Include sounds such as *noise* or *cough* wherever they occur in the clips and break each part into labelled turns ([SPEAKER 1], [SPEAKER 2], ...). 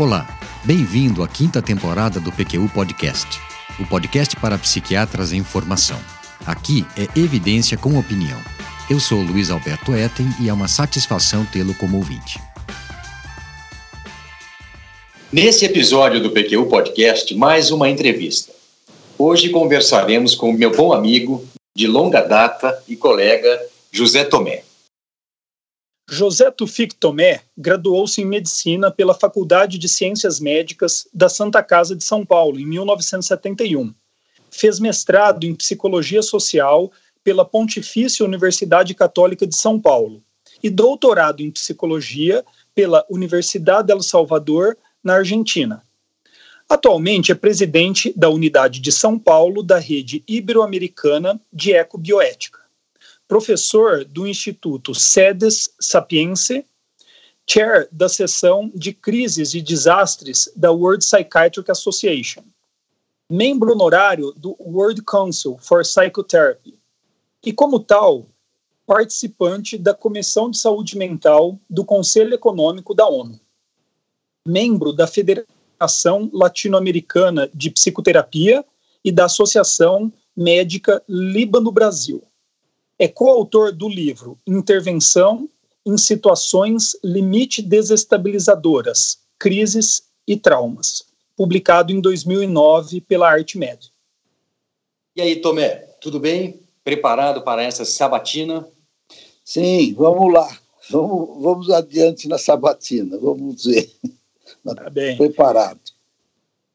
[SPEAKER 1] Olá, bem-vindo à quinta temporada do PQU Podcast, o podcast para psiquiatras em formação. Aqui é evidência com opinião. Eu sou Luiz Alberto Etten e é uma satisfação tê-lo como ouvinte. Nesse episódio do PQU Podcast, mais uma entrevista. Hoje conversaremos com meu bom amigo de longa data e colega José Tomé.
[SPEAKER 2] José Tufik Tomé graduou-se em medicina pela Faculdade de Ciências Médicas da Santa Casa de São Paulo, em 1971. Fez mestrado em psicologia social pela Pontifícia Universidade Católica de São Paulo e doutorado em psicologia pela Universidade del Salvador, na Argentina. Atualmente é presidente da unidade de São Paulo da rede ibero-americana de ecobioética professor do Instituto Sedes Sapiense, chair da seção de crises e desastres da World Psychiatric Association, membro honorário do World Council for Psychotherapy e, como tal, participante da Comissão de Saúde Mental do Conselho Econômico da ONU, membro da Federação Latino-Americana de Psicoterapia e da Associação Médica Líbano-Brasil é coautor do livro Intervenção em Situações Limite Desestabilizadoras, Crises e Traumas, publicado em 2009 pela Arte Média.
[SPEAKER 1] E aí, Tomé, tudo bem? Preparado para essa sabatina?
[SPEAKER 3] Sim, vamos lá. Vamos, vamos adiante na sabatina, vamos ver.
[SPEAKER 2] Tá bem.
[SPEAKER 3] Preparado.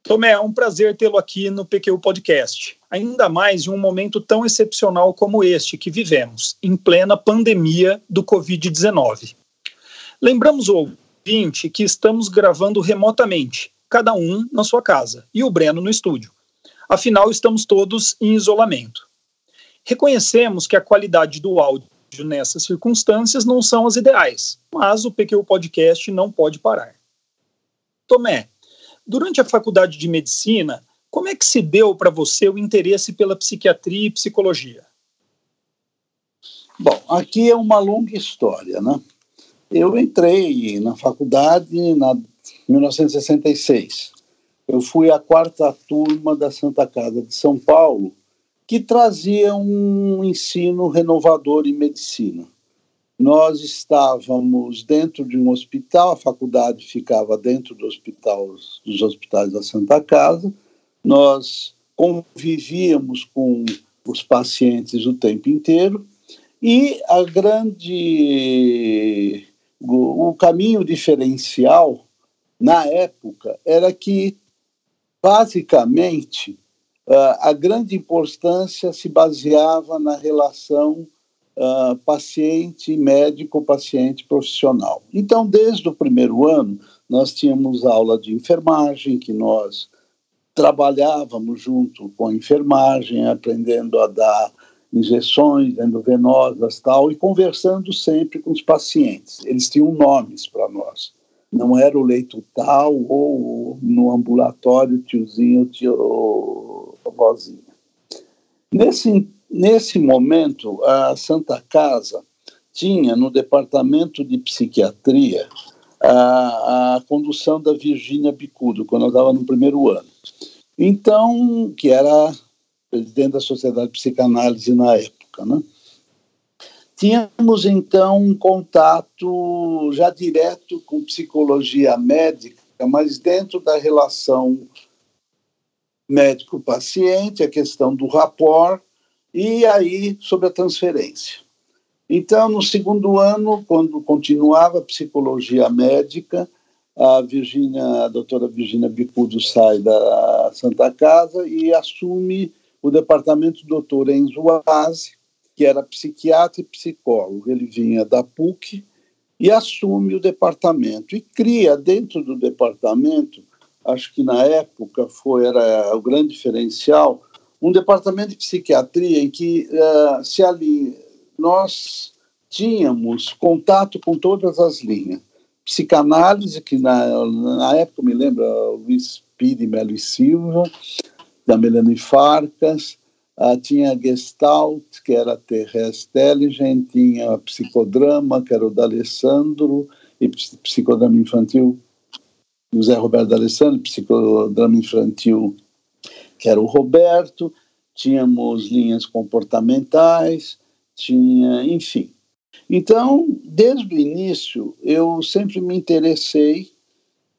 [SPEAKER 2] Tomé, é um prazer tê-lo aqui no PQ Podcast, ainda mais em um momento tão excepcional como este que vivemos, em plena pandemia do Covid-19. Lembramos o ouvinte que estamos gravando remotamente, cada um na sua casa, e o Breno no estúdio. Afinal, estamos todos em isolamento. Reconhecemos que a qualidade do áudio nessas circunstâncias não são as ideais, mas o PQ Podcast não pode parar. Tomé, Durante a faculdade de medicina, como é que se deu para você o interesse pela psiquiatria e psicologia?
[SPEAKER 3] Bom, aqui é uma longa história, né? Eu entrei na faculdade em 1966. Eu fui a quarta turma da Santa Casa de São Paulo, que trazia um ensino renovador em medicina. Nós estávamos dentro de um hospital, a faculdade ficava dentro do hospital, dos hospitais da Santa Casa. Nós convivíamos com os pacientes o tempo inteiro e a grande o, caminho diferencial na época era que basicamente a grande importância se baseava na relação uh, paciente médico, paciente profissional. Então, desde o primeiro ano, nós tínhamos aula de enfermagem, que nós trabalhávamos junto com a enfermagem, aprendendo a dar injeções endovenosas tal e conversando sempre com os pacientes. Eles tinham nomes para nós. Não era o leito tal ou no ambulatório tiozinho, tio, vozinha. Nesse Nesse momento, a Santa Casa tinha no departamento de psiquiatria a, a condução da Virgínia Bicudo, quando eu estava no primeiro ano. Então, que era presidente da Sociedade de Psicanálise na época, né? Tínhamos então um contato já direto com psicologia médica, mas dentro da relação médico-paciente, a questão do rapport e aí sobre a transferência. Então, no segundo ano, quando continuava a psicologia médica, a Virginia, a doutora Virginia Bicudo sai da Santa Casa e assume o departamento do doutor Enzo Aze, que era psiquiatra e psicólogo. Ele vinha da PUC e assume o departamento e cria dentro do departamento, acho que na época foi era o grande diferencial, um departamento de psiquiatria em que uh, se ali nós tínhamos contato com todas as linhas. Psicanálise, que na, na época me lembra Luiz Pires Melo e Silva, da Melanie Farcas, uh, tinha Gestalt, que era Terres Intelligent, tinha Psicodrama, que era o da Alessandro, e Psicodrama Infantil, José Roberto Alessandro, psicodrama infantil, que era o Roberto, tínhamos linhas comportamentais, tinha, enfim. Então, desde o início, eu sempre me interessei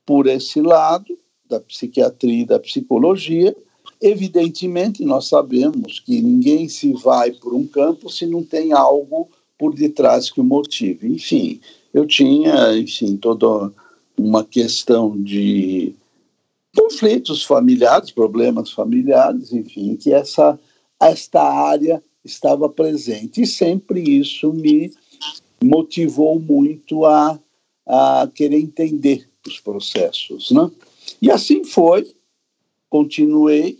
[SPEAKER 3] por esse lado da psiquiatria e da psicologia. Evidentemente, nós sabemos que ninguém se vai por um campo se não tem algo por detrás que o motive. Enfim, eu tinha, enfim, toda uma questão de conflitos familiares, problemas familiares, enfim, que essa esta área estava presente e sempre isso me motivou muito a, a querer entender os processos, né? E assim foi, continuei.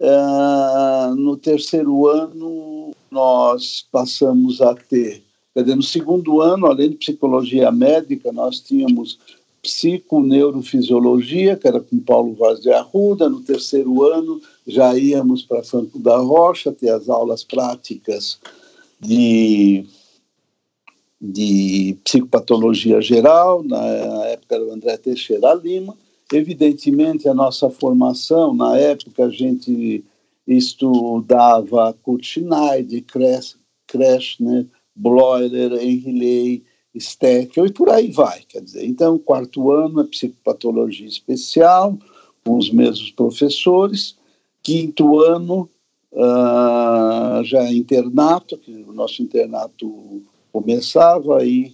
[SPEAKER 3] Uh, no terceiro ano, nós passamos a ter, quer dizer, no segundo ano, além de psicologia médica, nós tínhamos psiconeurofisiologia, que era com Paulo Vaz de Arruda. No terceiro ano, já íamos para Franco da Rocha, ter as aulas práticas de, de psicopatologia geral, na época era o André Teixeira Lima. Evidentemente, a nossa formação, na época, a gente estudava Kurt Schneider, Kreshner, Bloiler, Henry Steckel e por aí vai. Quer dizer, então, quarto ano é psicopatologia especial, com os mesmos professores. Quinto ano uh, já é internato, que o nosso internato começava aí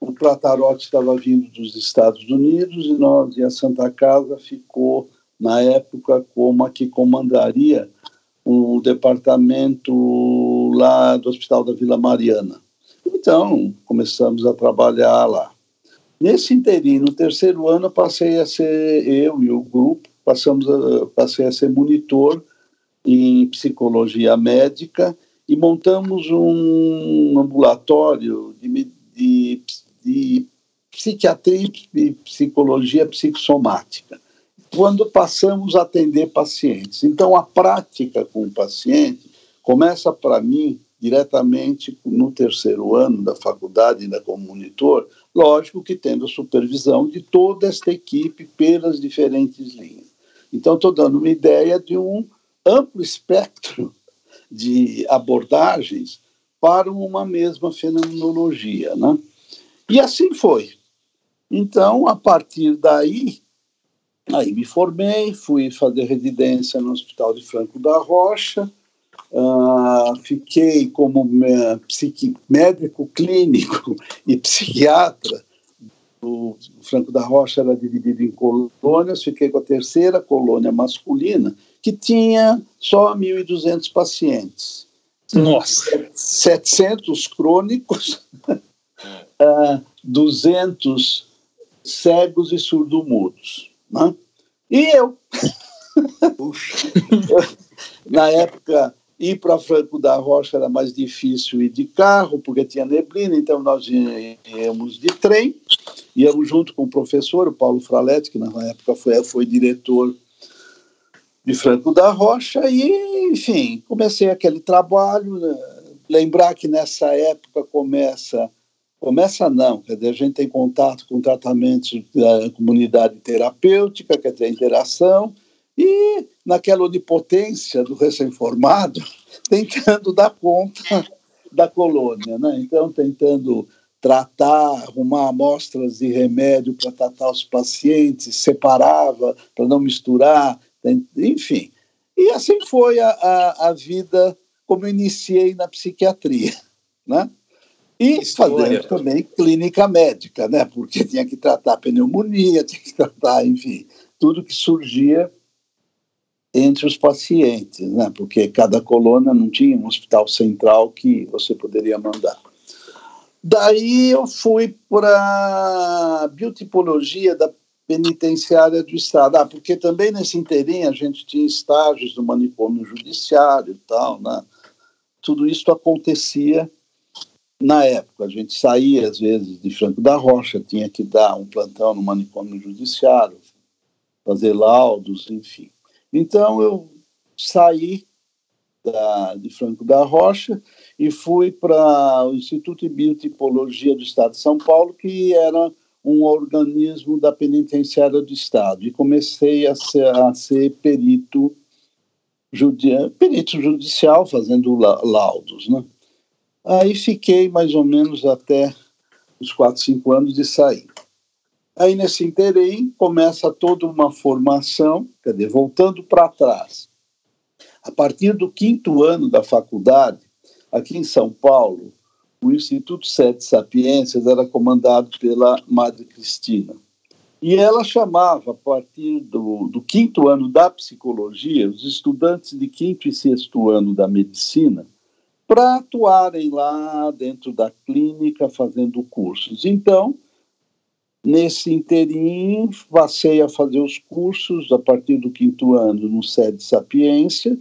[SPEAKER 3] o Platarote estava vindo dos Estados Unidos e nós e a Santa Casa ficou na época como a que comandaria o departamento lá do Hospital da Vila Mariana. Então, começamos a trabalhar lá. Nesse interino, no terceiro ano, passei a ser eu e o grupo, passamos a, passei a ser monitor em psicologia médica e montamos um ambulatório de, de, de psiquiatria e psicologia psicossomática, quando passamos a atender pacientes. Então, a prática com o paciente começa para mim diretamente no terceiro ano da faculdade, ainda como monitor, lógico que tendo a supervisão de toda esta equipe pelas diferentes linhas. Então, estou dando uma ideia de um amplo espectro de abordagens para uma mesma fenomenologia. Né? E assim foi. Então, a partir daí, aí me formei, fui fazer residência no Hospital de Franco da Rocha, Uh, fiquei como uh, médico clínico e psiquiatra. O Franco da Rocha era dividido em colônias, fiquei com a terceira colônia masculina, que tinha só 1.200 pacientes.
[SPEAKER 2] Nossa!
[SPEAKER 3] 700 crônicos, *laughs* uh, 200 cegos e surdo-mudos. Né? E eu. *laughs* Na época, Ir para Franco da Rocha era mais difícil ir de carro, porque tinha neblina, então nós íamos de trem, íamos junto com o professor, o Paulo Fraletti, que na época foi, foi diretor de Franco da Rocha, e, enfim, comecei aquele trabalho. Né? Lembrar que nessa época começa começa não, quer dizer, a gente tem contato com tratamentos da comunidade terapêutica, quer dizer, interação, e naquela onipotência do recém-formado, *laughs* tentando dar conta da colônia, né? Então, tentando tratar, arrumar amostras de remédio para tratar os pacientes, separava para não misturar, enfim. E assim foi a, a, a vida como eu iniciei na psiquiatria, né? E fazendo também clínica médica, né? Porque tinha que tratar pneumonia, tinha que tratar, enfim, tudo que surgia entre os pacientes, né? porque cada colônia não tinha um hospital central que você poderia mandar. Daí eu fui para biotipologia da penitenciária do Estado, ah, porque também nesse inteirinho a gente tinha estágios no manicômio judiciário e tal, né? Tudo isso acontecia na época. A gente saía, às vezes, de Franco da Rocha, tinha que dar um plantão no manicômio judiciário, fazer laudos, enfim. Então eu saí da, de Franco da Rocha e fui para o Instituto de Biotipologia do Estado de São Paulo, que era um organismo da penitenciária do Estado e comecei a ser, a ser perito, judi perito judicial, fazendo laudos. Né? Aí fiquei mais ou menos até os 4, 5 anos de sair. Aí, nesse interim, começa toda uma formação, dizer, voltando para trás. A partir do quinto ano da faculdade, aqui em São Paulo, o Instituto Sete Sapiências era comandado pela Madre Cristina. E ela chamava, a partir do, do, quinto ano da psicologia, os estudantes de quinto e sexto ano da medicina para atuarem lá dentro da clínica fazendo cursos. Então, nesse interim, passei a fazer os cursos a partir do quinto ano no Sede Sapiência,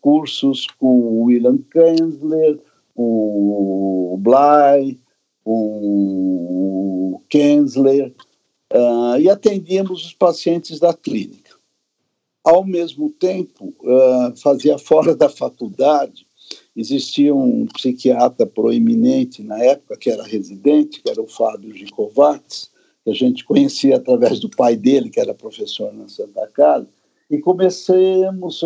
[SPEAKER 3] cursos com William Kensler, o Bly, o Kensler, uh, e atendíamos os pacientes da clínica. Ao mesmo tempo, uh, fazia fora da faculdade, existia um psiquiatra proeminente na época, que era residente, que era o Fábio Gicovates, que a gente conhecia através do pai dele, que era professor na Santa Casa, e comecemos,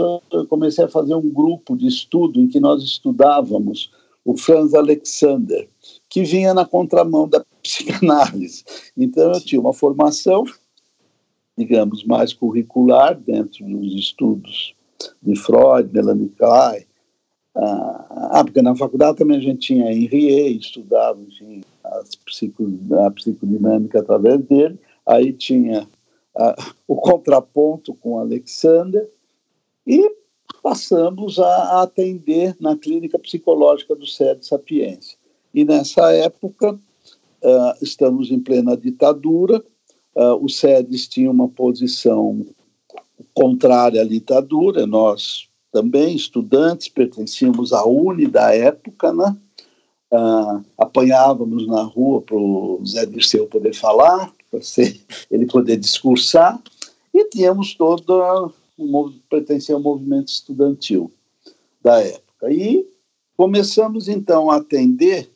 [SPEAKER 3] comecei a fazer um grupo de estudo em que nós estudávamos o Franz Alexander, que vinha na contramão da psicanálise. Então, eu tinha uma formação, digamos, mais curricular dentro dos estudos de Freud, Melanie Klein. Ah, porque na faculdade também a gente tinha Henriet, estudava enfim, psico, a psicodinâmica através dele. Aí tinha ah, o contraponto com Alexander. E passamos a atender na clínica psicológica do SED Sapiência. E nessa época, uh, estamos em plena ditadura, uh, o SEDES tinha uma posição contrária à ditadura, nós também, estudantes, pertencíamos à UNE da época, né? Uh, apanhávamos na rua para o Zé Dirceu poder falar, para *laughs* ele poder discursar, e tínhamos toda um, pertencia ao movimento estudantil da época. E começamos então a atender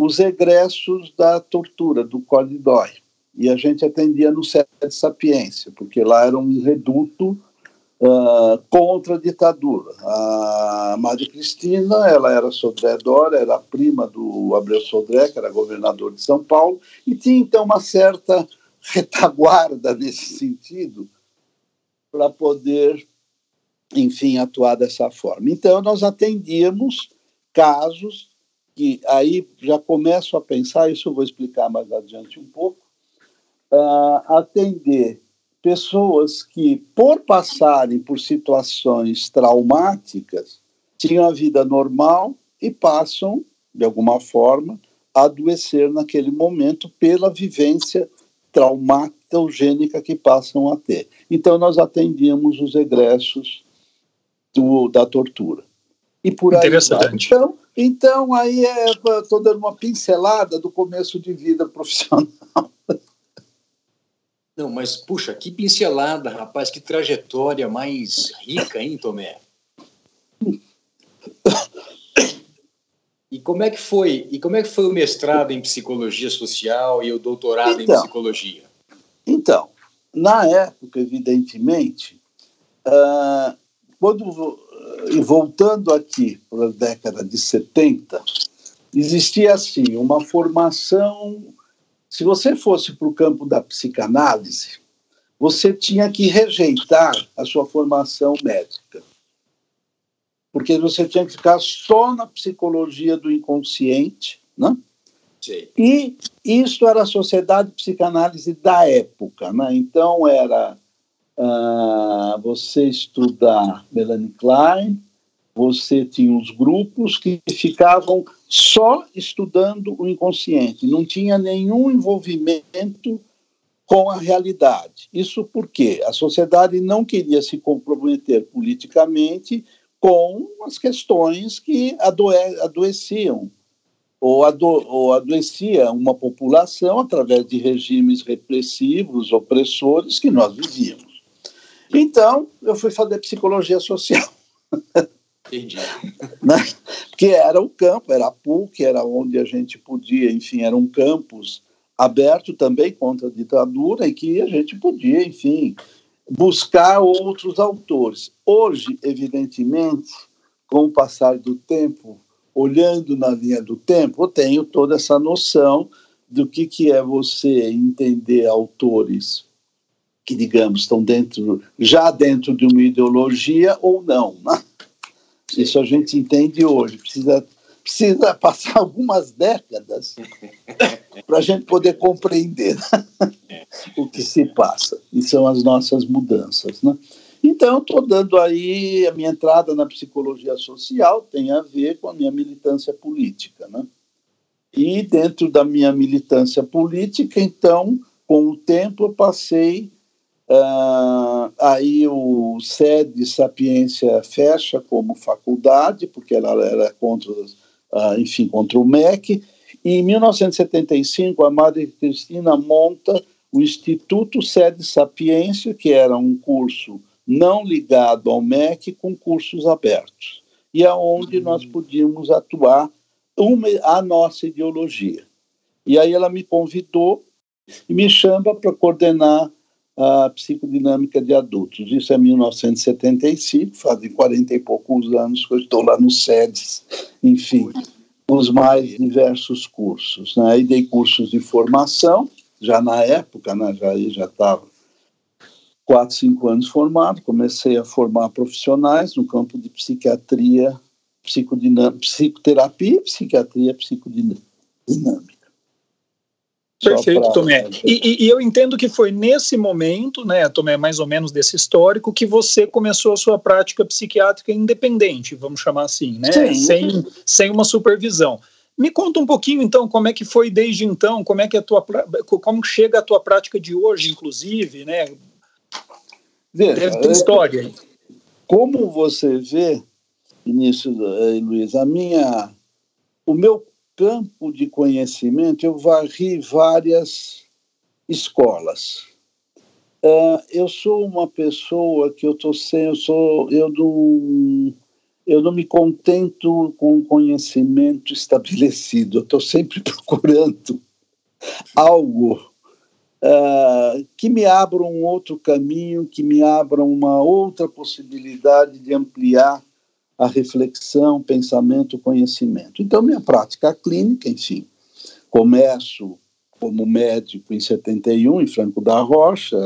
[SPEAKER 3] os egressos da tortura, do Corridói. E a gente atendia no Sede Sapiência, porque lá era um reduto uh, contra a ditadura. A Maria Cristina, ela era Sodré Dória, era prima do Abreu Sodré, que era governador de São Paulo, e tinha então uma certa retaguarda nesse sentido, para poder, enfim, atuar dessa forma. Então, nós atendíamos casos que aí já começo a pensar, isso eu vou explicar mais adiante um pouco, uh, atender pessoas que, por passarem por situações traumáticas, tinham a vida normal e passam, de alguma forma, a adoecer naquele momento pela vivência traumática eugênica que passam a ter. Então, nós atendíamos os egressos do, da tortura. E por aí
[SPEAKER 2] Interessante.
[SPEAKER 3] Então, então, aí estou é, dando uma pincelada do começo de vida profissional.
[SPEAKER 1] Não, mas puxa, que pincelada, rapaz, que trajetória mais rica, hein, Tomé? Como é que foi? E como é que foi o mestrado em psicologia social e o doutorado então, em psicologia?
[SPEAKER 3] Então, na época, evidentemente, uh, quando e voltando aqui para a década de 70, existia assim uma formação. Se você fosse para o campo da psicanálise, você tinha que rejeitar a sua formação médica. Porque você tinha que ficar só na psicologia do inconsciente, né? Sim. E isso era a sociedade de psicanálise da época, né? Então era uh, você estudar Melanie Klein, você tinha os grupos que ficavam só estudando o inconsciente, não tinha nenhum envolvimento com a realidade. Isso porque a sociedade não queria se comprometer politicamente com as questões que adoe adoeciam ou, ado ou adoecia uma população através de regimes repressivos, opressores que nós vivíamos. Então, eu fui fazer psicologia social.
[SPEAKER 1] Entendi. *laughs*
[SPEAKER 3] né? Porque era o campo, era a PUC, era onde a gente podia, enfim, era um campus aberto também contra a ditadura e que a gente podia, enfim, buscar outros autores. Hoje, evidentemente, com o passar do tempo, olhando na linha do tempo, eu tenho toda essa noção do que, que é você entender autores que, digamos, estão dentro, já dentro de uma ideologia ou não. Né? Isso a gente entende hoje. Precisa, precisa *laughs* passar algumas décadas *laughs* para a gente poder compreender né? o que se passa. E são as nossas mudanças. Né? Então, estou dando aí a minha entrada na psicologia social, tem a ver com a minha militância política. Né? E dentro da minha militância política, então, com o tempo, eu passei Uh, aí o SED Sapiência fecha como faculdade, porque ela era contra, uh, enfim, contra o MEC. E em 1975, a Madre Cristina monta o Instituto Sede Sapiência, que era um curso não ligado ao MEC, com cursos abertos. E é onde uhum. nós podíamos atuar uma, a nossa ideologia. E aí ela me convidou e me chama para coordenar a psicodinâmica de adultos. Isso é 1975, fazem 40 e poucos anos que eu estou lá no SEDES, enfim, os mais diversos cursos. Né? Aí dei cursos de formação, já na época, né, já já estava quatro, cinco anos formado, comecei a formar profissionais no campo de psiquiatria, psicoterapia, psiquiatria psicodinâmica.
[SPEAKER 2] Perfeito, pra... Tomé. E, e, eu entendo que foi nesse momento, né, Tomé, mais ou menos desse histórico, que você começou a sua prática psiquiátrica independente, vamos chamar assim, né? Sim. Sem, sem uma supervisão. Me conta um pouquinho, então, como é que foi desde então, como é que a tua, como chega a tua prática de hoje, inclusive, né?
[SPEAKER 3] Veja, Deve ter história aí. Como você vê, Vinícius e Luiz, a minha, o meu campo de conhecimento, eu varri várias escolas. Uh, eu sou uma pessoa que eu tô sem, eu sou, eu não, eu não me contento com conhecimento estabelecido. Eu estou sempre *laughs* procurando algo uh, que me abra um outro caminho, que me abra uma outra possibilidade de ampliar a reflexão, pensamento, conhecimento. Então, minha prática clínica, enfim, começo como médico em 71, em Franco da Rocha,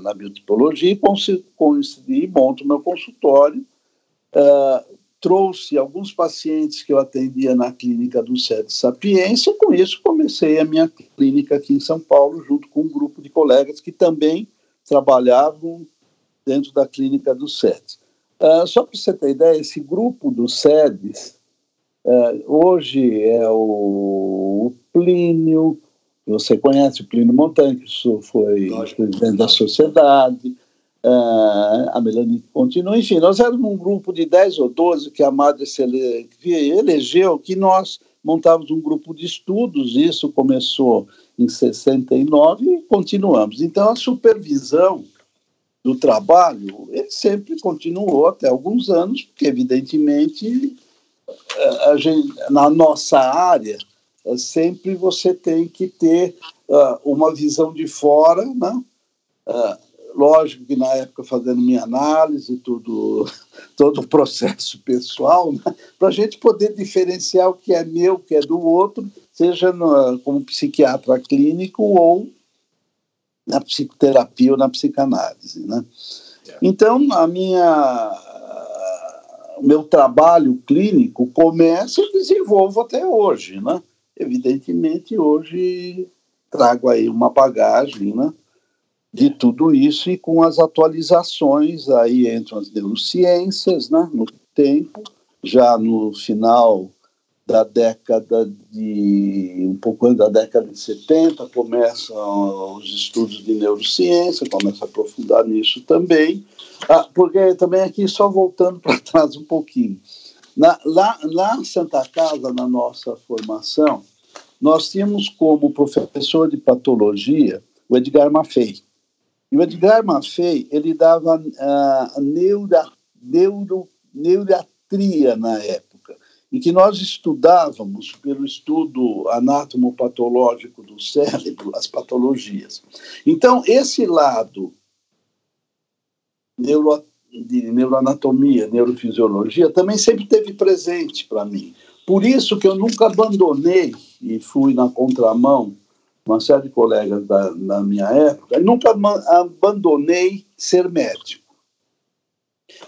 [SPEAKER 3] na biotipologia, e monto meu consultório. Uh, trouxe alguns pacientes que eu atendia na clínica do Sede Sapiência, com isso comecei a minha clínica aqui em São Paulo, junto com um grupo de colegas que também trabalhavam dentro da clínica do SEDES. Uh, só para você ter ideia, esse grupo do SEDES, uh, hoje é o, Plínio, você conhece o Plínio Montanha, que foi Lógico. presidente da sociedade, uh, a Melanie continua, enfim, nós éramos um grupo de 10 ou 12 que a Madre se ele, que elegeu, que nós montávamos um grupo de estudos, isso começou em 69 e continuamos. Então, a supervisão do trabalho, ele sempre continuou até alguns anos, porque, evidentemente, a gente, na nossa área, sempre você tem que ter uh, uma visão de fora, né? Uh, lógico que na época fazendo minha análise, tudo, *laughs* todo o processo pessoal, né? para a gente poder diferenciar o que é meu, o que é do outro, seja no, como psiquiatra clínico ou na psicoterapia ou na psicanálise, né? É. Então, a minha, o meu trabalho clínico começa e desenvolvo até hoje, né? Evidentemente, hoje trago aí uma bagagem, né? De tudo isso e com as atualizações aí entram as neurociências, né? No tempo, já no final da década de um pouco antes da década de 70 começam os estudos de neurociência, começa a aprofundar nisso também, ah, porque também aqui só voltando para *laughs* trás um pouquinho, na, lá, em Santa Casa na nossa formação nós tínhamos como professor de patologia o Edgar Maffei. E o Edgar Maffei ele dava neura, neuro, neuriatria na época em que nós estudávamos, pelo estudo anatomopatológico do cérebro, as patologias. Então, esse lado neuro, de neuroanatomia, neurofisiologia, também sempre teve presente para mim. Por isso que eu nunca abandonei e fui na contramão, uma série de colegas da, da minha época, nunca abandonei ser médico.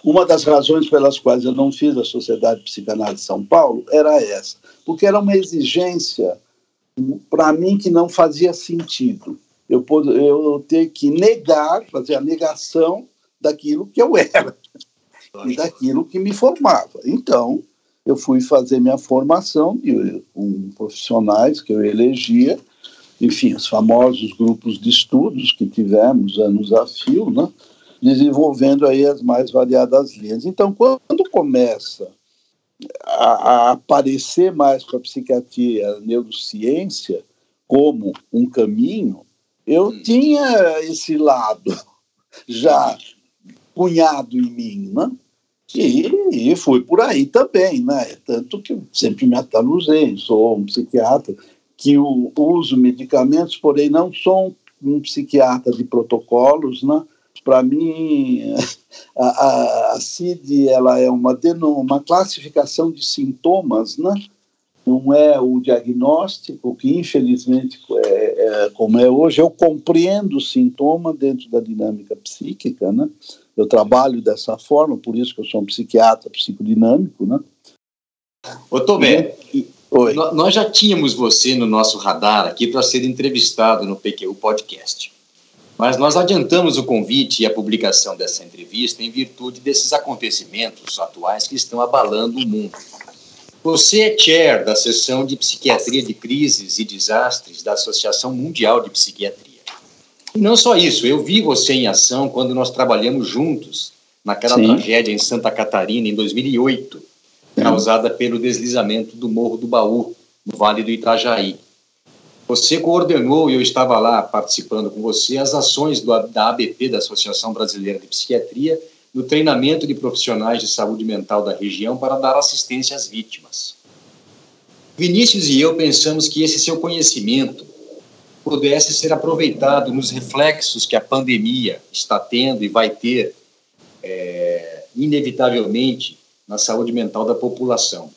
[SPEAKER 3] Uma das razões pelas quais eu não fiz a Sociedade Psicanálise de São Paulo era essa, porque era uma exigência para mim que não fazia sentido. Eu, eu ter que negar, fazer a negação daquilo que eu era e daquilo que me formava. Então, eu fui fazer minha formação de um profissionais que eu elegia, enfim, os famosos grupos de estudos que tivemos anos a fio, né? Desenvolvendo aí as mais variadas linhas. Então, quando começa a, a aparecer mais para a psiquiatria, a neurociência, como um caminho, eu hum. tinha esse lado *laughs* já cunhado em mim, né? E, e fui por aí também, né? Tanto que sempre me ataluzei, sou um psiquiatra que uso medicamentos, porém não sou um psiquiatra de protocolos, né? Para mim, a, a, a CID ela é uma, uma classificação de sintomas, né? não é o diagnóstico, que infelizmente, é, é, como é hoje, eu compreendo o sintoma dentro da dinâmica psíquica, né? Eu trabalho dessa forma, por isso que eu sou um psiquiatra psicodinâmico, né?
[SPEAKER 1] Ô Tomé, Oi. nós já tínhamos você no nosso radar aqui para ser entrevistado no PQU Podcast. Mas nós adiantamos o convite e a publicação dessa entrevista em virtude desses acontecimentos atuais que estão abalando o mundo. Você é chair da seção de psiquiatria de crises e desastres da Associação Mundial de Psiquiatria. E não só isso, eu vi você em ação quando nós trabalhamos juntos naquela Sim. tragédia em Santa Catarina, em 2008, causada pelo deslizamento do Morro do Baú, no Vale do Itajaí. Você coordenou, e eu estava lá participando com você, as ações do, da ABP, da Associação Brasileira de Psiquiatria, no treinamento de profissionais de saúde mental da região para dar assistência às vítimas. Vinícius e eu pensamos que esse seu conhecimento pudesse ser aproveitado nos reflexos que a pandemia está tendo e vai ter, é, inevitavelmente, na saúde mental da população.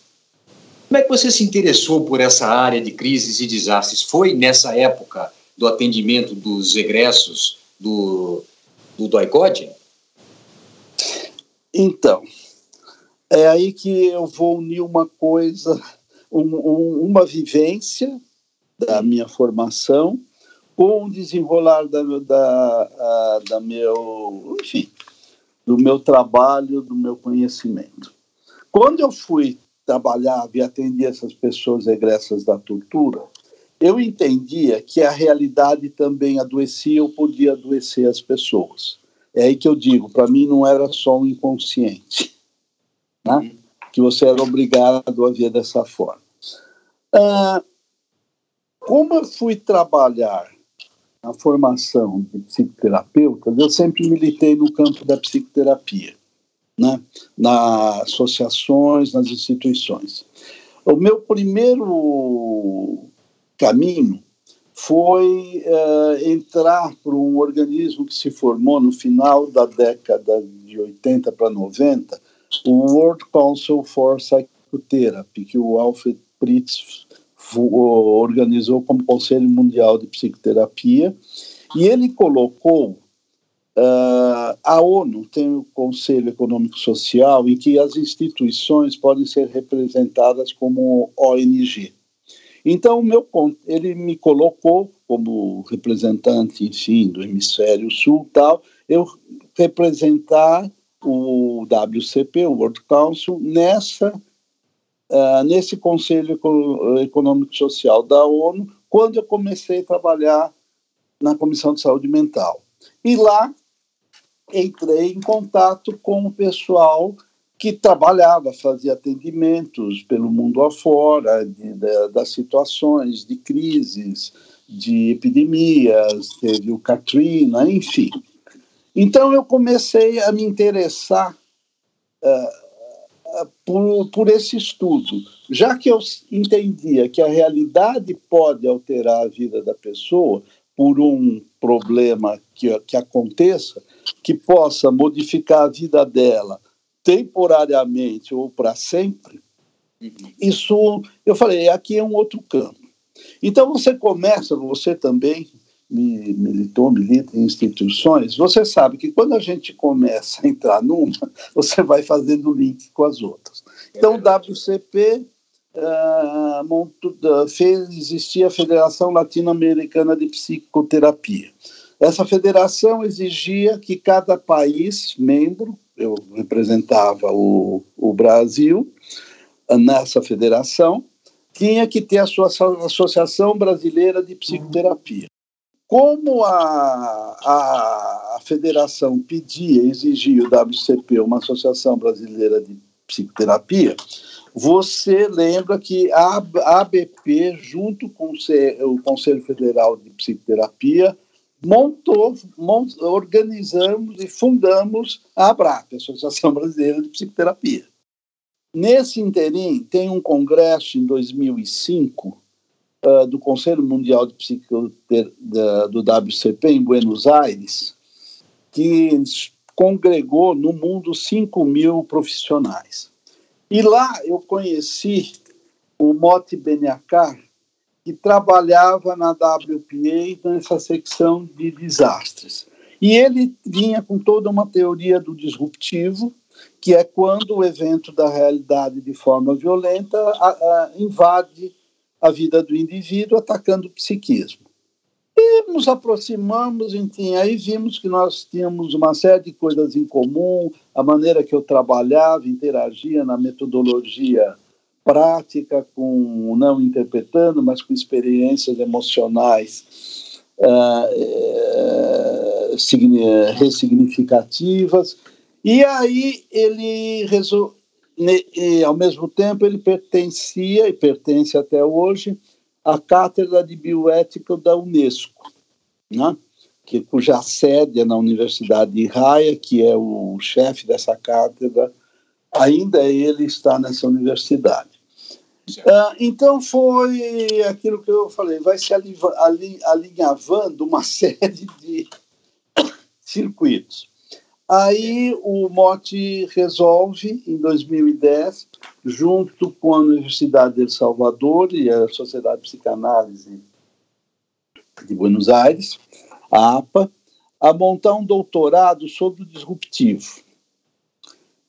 [SPEAKER 1] Como é que você se interessou por essa área de crises e desastres? Foi nessa época do atendimento dos egressos do, do DOICOD?
[SPEAKER 3] Então, é aí que eu vou unir uma coisa, um, um, uma vivência da minha formação com o desenrolar da, da, da meu, enfim, do meu trabalho, do meu conhecimento. Quando eu fui trabalhar e atender essas pessoas regressas da tortura, eu entendia que a realidade também adoecia ou podia adoecer as pessoas. É aí que eu digo, para mim não era só um inconsciente, né? que você era obrigado a ver dessa forma. Ah, como eu fui trabalhar na formação de psicoterapeutas, eu sempre militei no campo da psicoterapia, né? nas associações, nas instituições. O meu primeiro caminho foi uh, entrar para um organismo que se formou no final da década de 80 para 90, o World Council for Psychotherapy, que o Alfred Pritz organizou como Conselho Mundial de Psicoterapia, e ele colocou Uh, a ONU tem o Conselho Econômico Social em que as instituições podem ser representadas como ONG. Então, meu, ele me colocou como representante, enfim, do Hemisfério Sul, tal, eu representar o WCP, o World Council, nessa uh, nesse Conselho Econômico Social da ONU, quando eu comecei a trabalhar na Comissão de Saúde Mental. E lá entrei em contato com o pessoal que trabalhava, fazia atendimentos pelo mundo afora, de, de, das situações de crises, de epidemias, teve o Katrina, enfim. Então eu comecei a me interessar uh, por, por esse estudo. Já que eu entendia que a realidade pode alterar a vida da pessoa por um problema que, que aconteça, que possa modificar a vida dela temporariamente ou para sempre, isso, eu falei, aqui é um outro campo. Então você começa, você também militou, milita em instituições, você sabe que quando a gente começa a entrar numa, você vai fazendo link com as outras. Então, o WCP uh, ah, montou, fez existir a Federação Latino-Americana de Psicoterapia. Essa federação exigia que cada país membro, eu representava o, o Brasil nessa federação, tinha que ter a sua Associação Brasileira de Psicoterapia. Como a, a, a federação pedia, exigia o WCP, uma Associação Brasileira de Psicoterapia, você lembra que a ABP, junto com o Conselho Federal de Psicoterapia, montou, mont, organizamos e fundamos a ABRAP, Associação Brasileira de Psicoterapia. Nesse interim, tem um congresso em 2005 uh, do Conselho Mundial de Psicoterapia do WCP em Buenos Aires, que congregou no mundo 5 mil profissionais. E lá eu conheci o Mote Beniacar, que trabalhava na WPA nessa secção de desastres. E ele vinha com toda uma teoria do disruptivo, que é quando o evento da realidade de forma violenta a, a, invade a vida do indivíduo, atacando o psiquismo. E nos aproximamos, enfim, aí vimos que nós tínhamos uma série de coisas em comum, a maneira que eu trabalhava, interagia na metodologia prática, com não interpretando, mas com experiências emocionais uh, ressignificativas. E aí ele resolveu, ao mesmo tempo, ele pertencia e pertence até hoje à Cátedra de Bioética da Unesco, né? Que, cuja sede é na Universidade de Haia, que é o chefe dessa cátedra, ainda ele está nessa universidade. Uh, então foi aquilo que eu falei, vai se alinhavando uma *laughs* série de circuitos. Aí o Mote resolve, em 2010, junto com a Universidade de Salvador e a Sociedade de Psicanálise de Buenos Aires, a APA, a montar um doutorado sobre o disruptivo.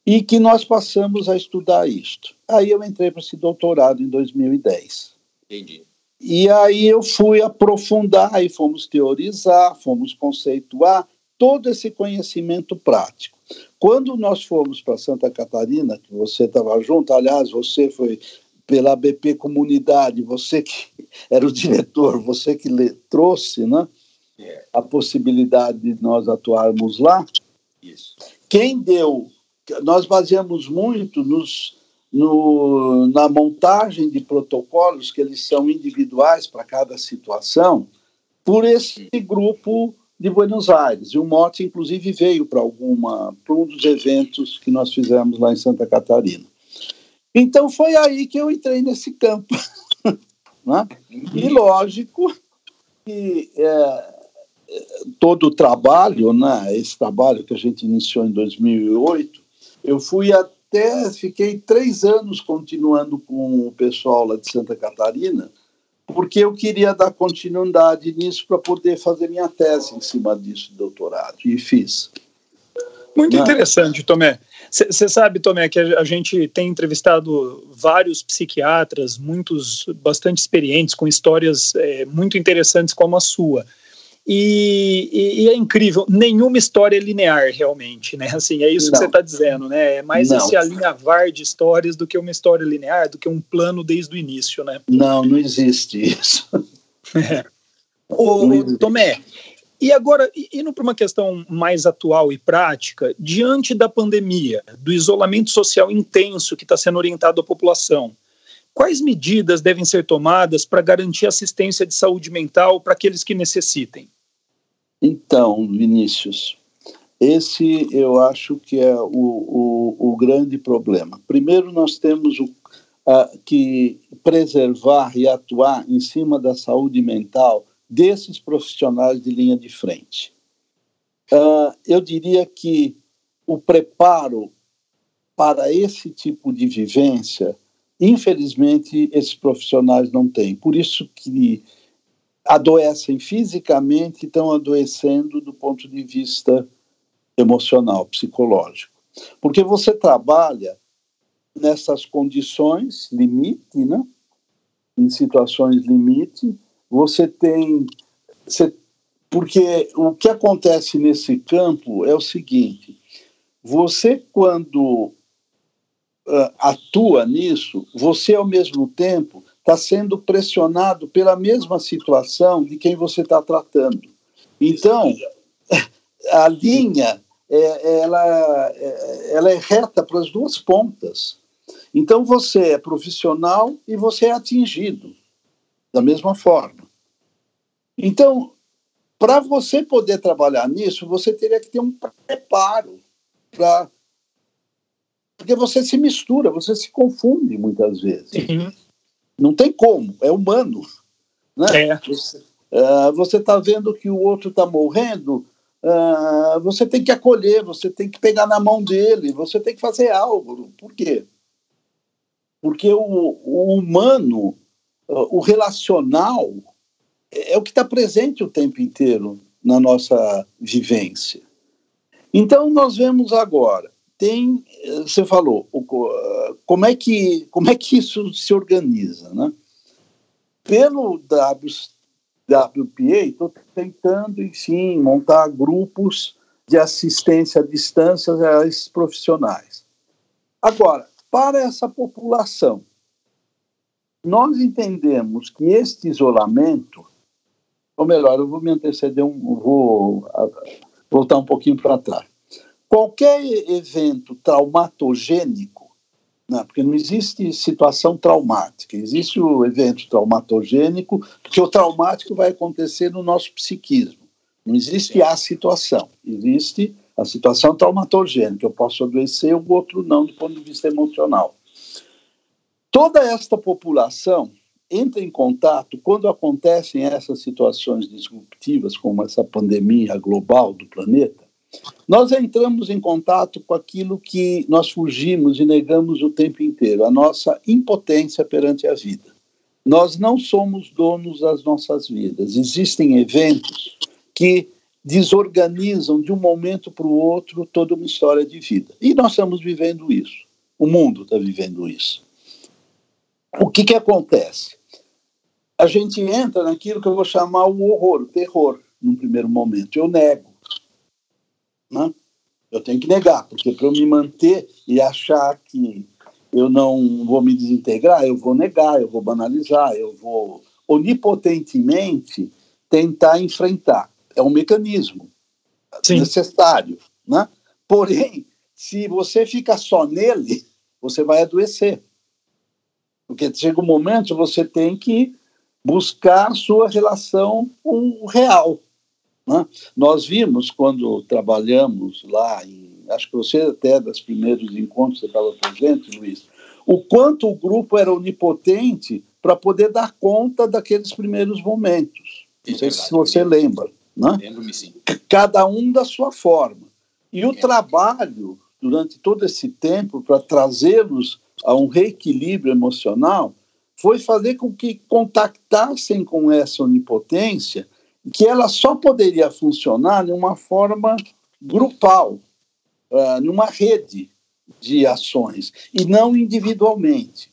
[SPEAKER 3] E que nós passamos a estudar isto. Aí eu entrei para esse doutorado em 2010. Entendi. E aí eu fui aprofundar e fomos teorizar, fomos conceituar, todo esse conhecimento prático. Quando nós fomos para Santa Catarina, que você estava junto, aliás, você foi pela BP Comunidade, você que *laughs* era o diretor, você que trouxe né. A possibilidade de nós atuarmos lá. Isso. Quem deu, nós baseamos muito nos, no, na montagem de protocolos, que eles são individuais para cada situação, por esse grupo de Buenos Aires. E o Mote, inclusive, veio para alguma para um dos eventos que nós fizemos lá em Santa Catarina. Então foi aí que eu entrei nesse campo. *laughs* né? E lógico que é, todo o trabalho, né, esse trabalho que a gente iniciou em 2008, eu fui até, fiquei três anos continuando com o pessoal lá de Santa Catarina, porque eu queria dar continuidade nisso para poder fazer minha tese em cima disso, doutorado, e fiz.
[SPEAKER 2] Muito Não. Né? interessante, Tomé. Você sabe, Tomé, que a, a, gente tem entrevistado vários psiquiatras, muitos bastante experientes, com histórias é, muito interessantes como a sua. E, e, e, é incrível, nenhuma história é linear realmente, né? Assim, é isso não. que você está dizendo, né? É mais não. esse alinhavar de histórias do que uma história linear, do que um plano desde o início, né?
[SPEAKER 3] Não, não existe isso. *laughs*
[SPEAKER 2] É. Ô, Tomé, e agora, indo para uma questão mais atual e prática, diante da pandemia, do isolamento social intenso que está sendo orientado à população, quais medidas devem ser tomadas para garantir assistência de saúde mental para aqueles que necessitem?
[SPEAKER 3] Então, Vinícius, esse eu acho que é o, o, o grande problema. Primeiro, nós temos o, que preservar e atuar em cima da saúde mental desses profissionais de linha de frente. Uh, eu diria que o preparo para esse tipo de vivência, infelizmente, esses profissionais não têm. Por isso que adoecem fisicamente e estão adoecendo do ponto de vista emocional, psicológico. Porque você trabalha nessas condições limite, né? em situações limite, você tem. Você, porque o que acontece nesse campo é o seguinte: você, quando uh, atua nisso, você, ao mesmo tempo, está sendo pressionado pela mesma situação de quem você está tratando. Então, *laughs* a linha é, ela, é, ela é reta para as duas pontas. Então você é profissional e você é atingido da mesma forma. Então, para você poder trabalhar nisso, você teria que ter um preparo para porque você se mistura, você se confunde muitas vezes. Uhum. Não tem como, é humano. Né? É. Você está uh, vendo que o outro está morrendo, uh, você tem que acolher, você tem que pegar na mão dele, você tem que fazer algo. Por quê? Porque o, o humano, o relacional, é, é o que está presente o tempo inteiro na nossa vivência. Então, nós vemos agora, tem, você falou, como é que, como é que isso se organiza, né? Pelo WPA, estou tentando, enfim, montar grupos de assistência à distância a esses profissionais. Agora, para essa população, nós entendemos que este isolamento, ou melhor, eu vou me anteceder, um, vou voltar um pouquinho para trás. Qualquer evento traumatogênico, né, porque não existe situação traumática, existe o evento traumatogênico, porque o traumático vai acontecer no nosso psiquismo. Não existe a situação, existe a situação traumatogênica. Eu posso adoecer, o outro não, do ponto de vista emocional. Toda esta população entra em contato quando acontecem essas situações disruptivas, como essa pandemia global do planeta. Nós entramos em contato com aquilo que nós fugimos e negamos o tempo inteiro, a nossa impotência perante a vida. Nós não somos donos das nossas vidas. Existem eventos que desorganizam de um momento para o outro toda uma história de vida. E nós estamos vivendo isso. O mundo está vivendo isso. O que, que acontece? A gente entra naquilo que eu vou chamar o horror, o terror, num primeiro momento. Eu nego. Né? Eu tenho que negar, porque para eu me manter e achar que eu não vou me desintegrar, eu vou negar, eu vou banalizar, eu vou onipotentemente tentar enfrentar é um mecanismo Sim. necessário, né? Porém, se você fica só nele, você vai adoecer. Porque chega um momento você tem que buscar sua relação com o real. Né? Nós vimos quando trabalhamos lá, em, acho que você até é dos primeiros encontros você estava presente, Luiz, o quanto o grupo era onipotente para poder dar conta daqueles primeiros momentos. Não sei se você lembra. Né? Lembro-me sim. Cada um da sua forma. E o trabalho, durante todo esse tempo, para trazê-los a um reequilíbrio emocional, foi fazer com que contactassem com essa onipotência, que ela só poderia funcionar de uma forma grupal, uh, numa rede de ações, e não individualmente.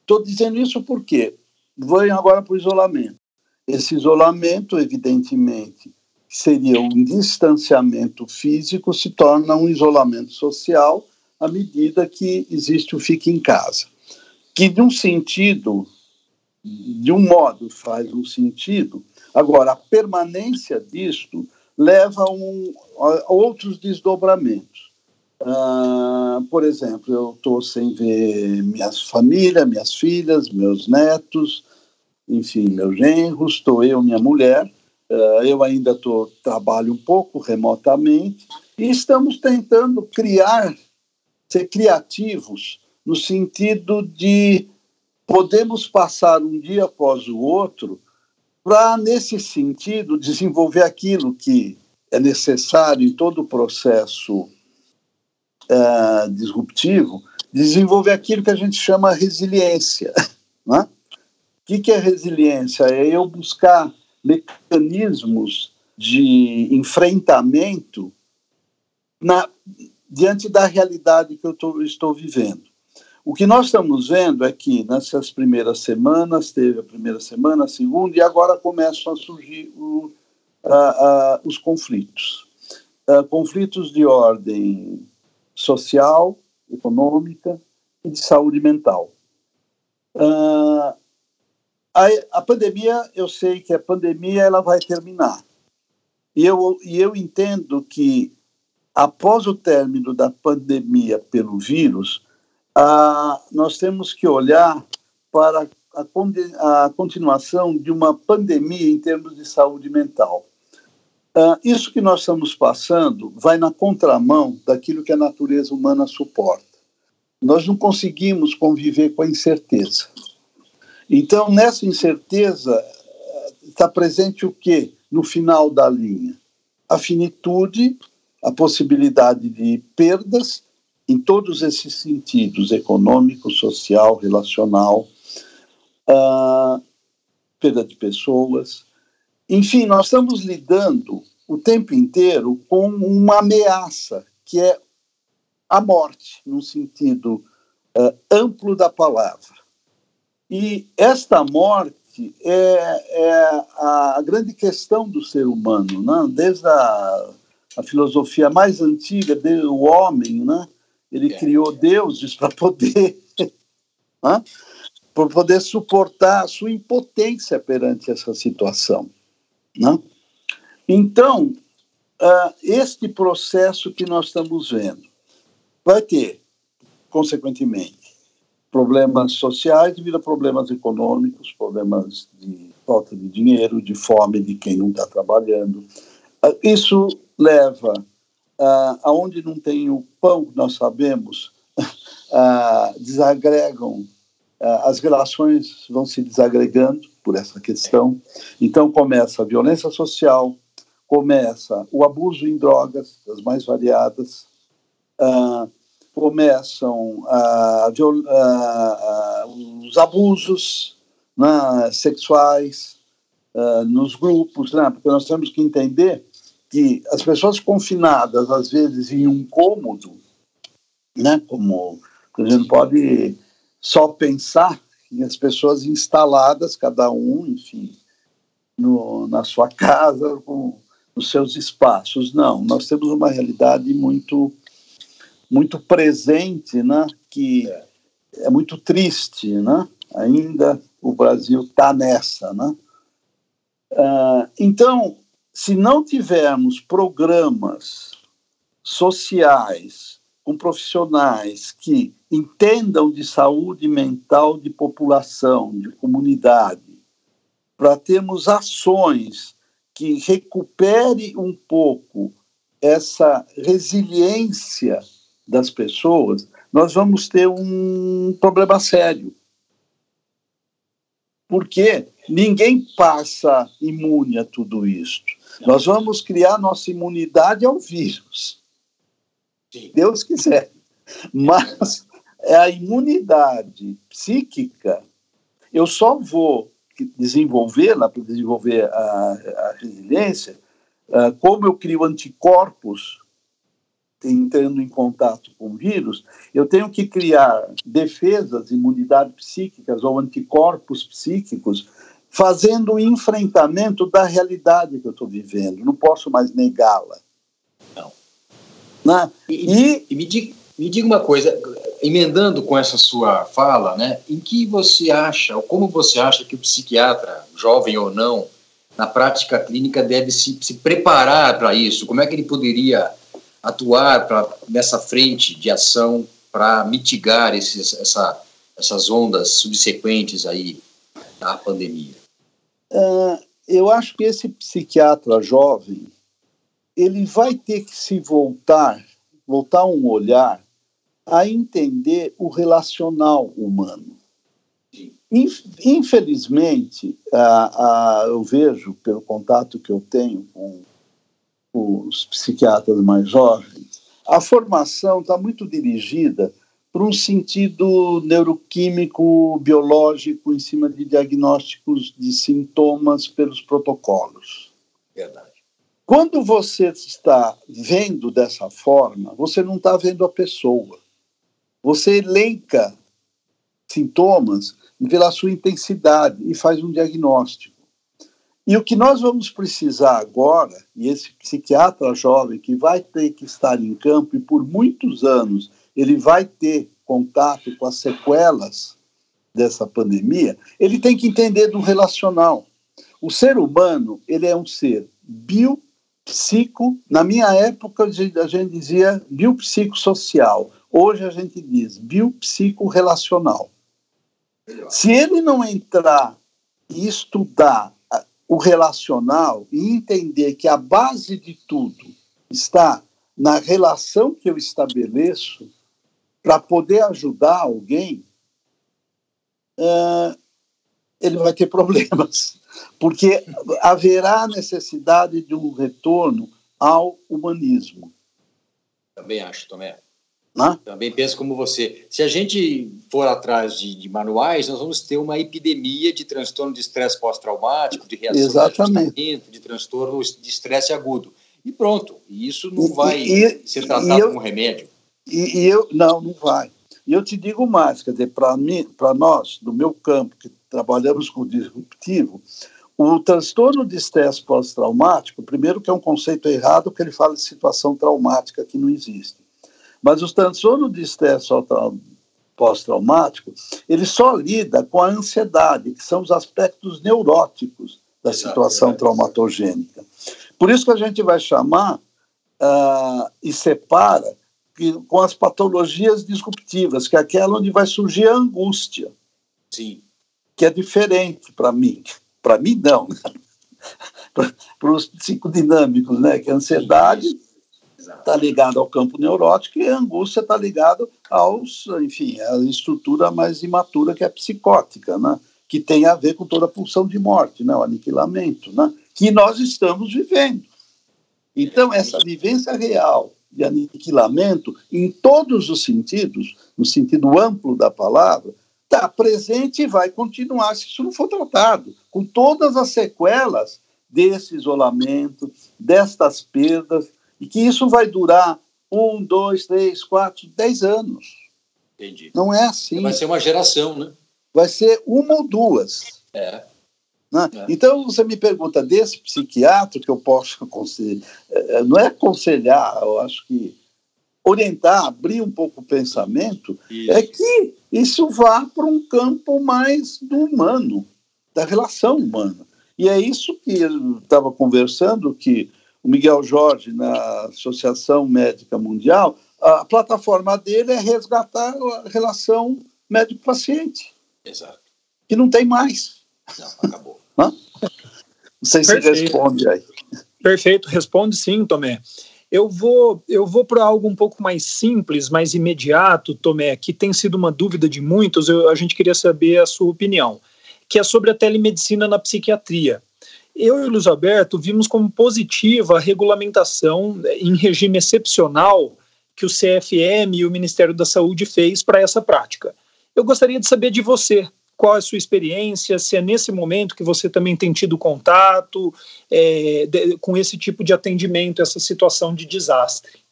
[SPEAKER 3] Estou dizendo isso porque venho agora para o isolamento. Esse isolamento, evidentemente, seria um distanciamento físico, se torna um isolamento social à medida que existe o fique em casa. Que, de um sentido, de um modo, faz um sentido. Agora, a permanência disto leva um, a outros desdobramentos. Uh, por exemplo, eu estou sem ver minha família, minhas filhas, meus netos, enfim, meus genros, estou eu, minha mulher, uh, eu ainda tô, trabalho um pouco remotamente e estamos tentando criar ser criativos no sentido de podemos passar um dia após o outro para, nesse sentido, desenvolver aquilo que é necessário em todo o processo é, disruptivo, desenvolver aquilo que a gente chama resiliência. *laughs* Né? O que, que é resiliência? É eu buscar mecanismos de enfrentamento na, diante da realidade que eu tô, estou vivendo. O que nós estamos vendo é que nessas primeiras semanas, teve a primeira semana, a segunda, e agora começam a surgir o, a, a, os conflitos. A, conflitos de ordem social, econômica e de saúde mental. a, a pandemia, eu sei que a pandemia ela vai terminar. E eu, e eu entendo que após o término da pandemia pelo vírus, ah, nós temos que olhar para a, a, continuação de uma pandemia em termos de saúde mental. Ah, isso que nós estamos passando vai na contramão daquilo que a natureza humana suporta. Nós não conseguimos conviver com a incerteza. Então, nessa incerteza, está presente o quê? No final da linha? A finitude, a possibilidade de perdas em todos esses sentidos econômico, social, relacional, uh, perda de pessoas. Enfim, nós estamos lidando o tempo inteiro com uma ameaça, que é a morte, no sentido uh, amplo da palavra. E esta morte é, é, a grande questão do ser humano, né? desde a, a filosofia mais antiga, do homem, né? Ele é. criou deuses para poder, *laughs* né? para poder suportar a sua impotência perante essa situação. Né? Então, uh, este processo que nós estamos vendo vai ter, consequentemente, problemas sociais devido a problemas econômicos, problemas de falta de dinheiro, de fome de quem não está trabalhando. Uh, isso leva ah, aonde não tem o pão, nós sabemos, *laughs* ah, desagregam, ah, as relações vão se desagregando por essa questão. Então começa a violência social, começa o abuso em drogas, das mais variadas, ah, começam os abusos né, sexuais ah, nos grupos, né, porque nós temos que entender que as pessoas confinadas, às vezes em um cômodo, né, como a gente pode só pensar em as pessoas instaladas, cada um, enfim, no, na sua casa, com os seus espaços. Não, nós temos uma realidade muito, muito presente, né, que é muito triste, né? Ainda o Brasil está nessa, né? Uh, então, se não tivermos programas sociais com profissionais que entendam de saúde mental de população, de comunidade, para termos ações que recupere um pouco essa resiliência das pessoas, nós vamos ter um problema sério. Porque ninguém passa imune a tudo isso. Nós vamos criar nossa imunidade ao vírus. Se Deus quiser. Mas é a imunidade psíquica, eu só vou desenvolvê-la para desenvolver a, a resiliência, uh, como eu crio anticorpos entrando em contato com o vírus, eu tenho que criar defesas, imunidade psíquicas ou anticorpos psíquicos fazendo o enfrentamento da realidade que eu estou vivendo. Não posso mais negá-la.
[SPEAKER 1] Não. Né? E, e, e me, diga, me, diga, uma coisa, emendando com essa sua fala, né, em que você acha, ou como você acha que o psiquiatra, jovem ou não, na prática clínica deve se, se preparar para isso? Como é que ele poderia atuar pra, nessa frente de ação para mitigar esses, essa, essas ondas subsequentes aí da pandemia?
[SPEAKER 3] Uh, eu acho que esse psiquiatra jovem ele vai ter que se voltar, voltar um olhar a entender o relacional humano. Infelizmente, a, a, eu vejo, pelo contato que eu tenho com os psiquiatras mais jovens, a formação está muito dirigida para um sentido neuroquímico, biológico, em cima de diagnósticos de sintomas pelos protocolos.
[SPEAKER 4] Verdade.
[SPEAKER 3] Quando você está vendo dessa forma, você não está vendo a pessoa. Você elenca sintomas pela sua intensidade e faz um diagnóstico. E o que nós vamos precisar agora, e esse psiquiatra jovem que vai ter que estar em campo e por muitos anos ele vai ter contato com as sequelas dessa pandemia, ele tem que entender do relacional. O ser humano, ele é um ser biopsico, na minha época a gente dizia biopsicossocial, hoje a gente diz biopsico-relacional. Se ele não entrar e estudar o relacional e entender que a base de tudo está na relação que eu estabeleço para poder ajudar alguém, uh, ele vai ter *laughs* problemas, porque haverá necessidade de um retorno ao humanismo.
[SPEAKER 4] Também acho, Tomé. Né? Também penso como você. Se a gente for atrás de, de, manuais, nós vamos ter uma epidemia de transtorno de estresse pós-traumático, de reação
[SPEAKER 3] Exatamente.
[SPEAKER 4] de, de transtorno de estresse agudo. E pronto. Isso não vai e, ser tratado eu, como remédio.
[SPEAKER 3] E, e, eu não, não vai. E eu te digo mais, quer dizer, para nós, do meu campo, que trabalhamos com o disruptivo, o transtorno de estresse pós-traumático, primeiro que é um conceito errado, que ele fala de situação traumática que não existe. Mas o transtorno de estresse pós-traumático, ele só lida com a ansiedade, que são os aspectos neuróticos da situação traumatogênica. Por isso que a gente vai chamar uh, e separa que, com as patologias disruptivas, que é aquela onde vai surgir a angústia.
[SPEAKER 4] Sim.
[SPEAKER 3] Que é diferente para mim. Para mim, não. *laughs* para os psicodinâmicos, né? Que a ansiedade está ligada ao campo neurótico e a angústia está ligada aos, enfim, à estrutura mais imatura que é a psicótica, né? Que tem a ver com toda a pulsão de morte, né? O aniquilamento, né? Que nós estamos vivendo. Então, essa vivência real de aniquilamento, em todos os sentidos, no sentido amplo da palavra, está presente e vai continuar se isso não for tratado, com todas as sequelas desse isolamento, destas perdas, e que isso vai durar um, dois, três, quatro, dez anos.
[SPEAKER 4] Entendi.
[SPEAKER 3] Não é assim.
[SPEAKER 4] Vai ser uma geração, né?
[SPEAKER 3] Vai ser uma ou duas.
[SPEAKER 4] É.
[SPEAKER 3] Né? É. Então, você me pergunta desse psiquiatra que eu posso *laughs* aconselhar, é, não é aconselhar, eu acho que orientar, abrir um pouco o pensamento, isso. é que isso vá para um campo mais do humano, da relação humana. E é isso que eu estava conversando, que o Miguel Jorge, na Associação Médica Mundial, a plataforma dele é resgatar a relação médico-paciente.
[SPEAKER 4] Exato.
[SPEAKER 3] Que não tem mais.
[SPEAKER 4] Não, acabou.
[SPEAKER 3] Não sei se Perfeito. responde aí.
[SPEAKER 2] Perfeito, responde sim, Tomé. Eu vou, eu vou para algo um pouco mais simples, mais imediato, Tomé, que tem sido uma dúvida de muitos, eu, a gente queria saber a sua opinião, que é sobre a telemedicina na psiquiatria. Eu e o Luiz Alberto vimos como positiva a regulamentação em regime excepcional que o CFM e o Ministério da Saúde fez para essa prática. Eu gostaria de saber de você, qual é a sua experiência, se é nesse momento que você também tem tido contato é, de, com esse tipo de atendimento, essa situação de desastre.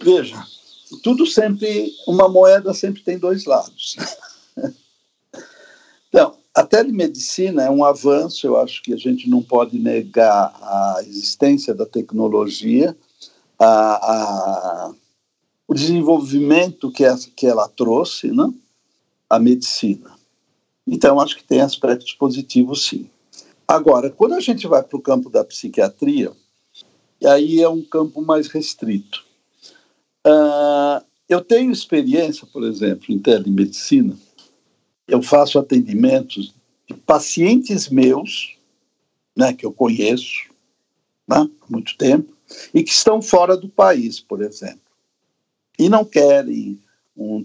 [SPEAKER 3] Veja, tudo sempre, uma moeda sempre tem dois lados. *laughs* então, a telemedicina é um avanço, eu acho que a gente não pode negar a existência da tecnologia, a, a, o desenvolvimento que, que ela trouxe, né? A medicina. Então, acho que tem aspectos positivos, sim. Agora, quando a gente vai para o campo da psiquiatria, aí é um campo mais restrito. Uh, eu tenho experiência, por exemplo, em telemedicina. Eu faço atendimentos de pacientes meus, né, que eu conheço né, há muito tempo, e que estão fora do país, por exemplo. e não querem um,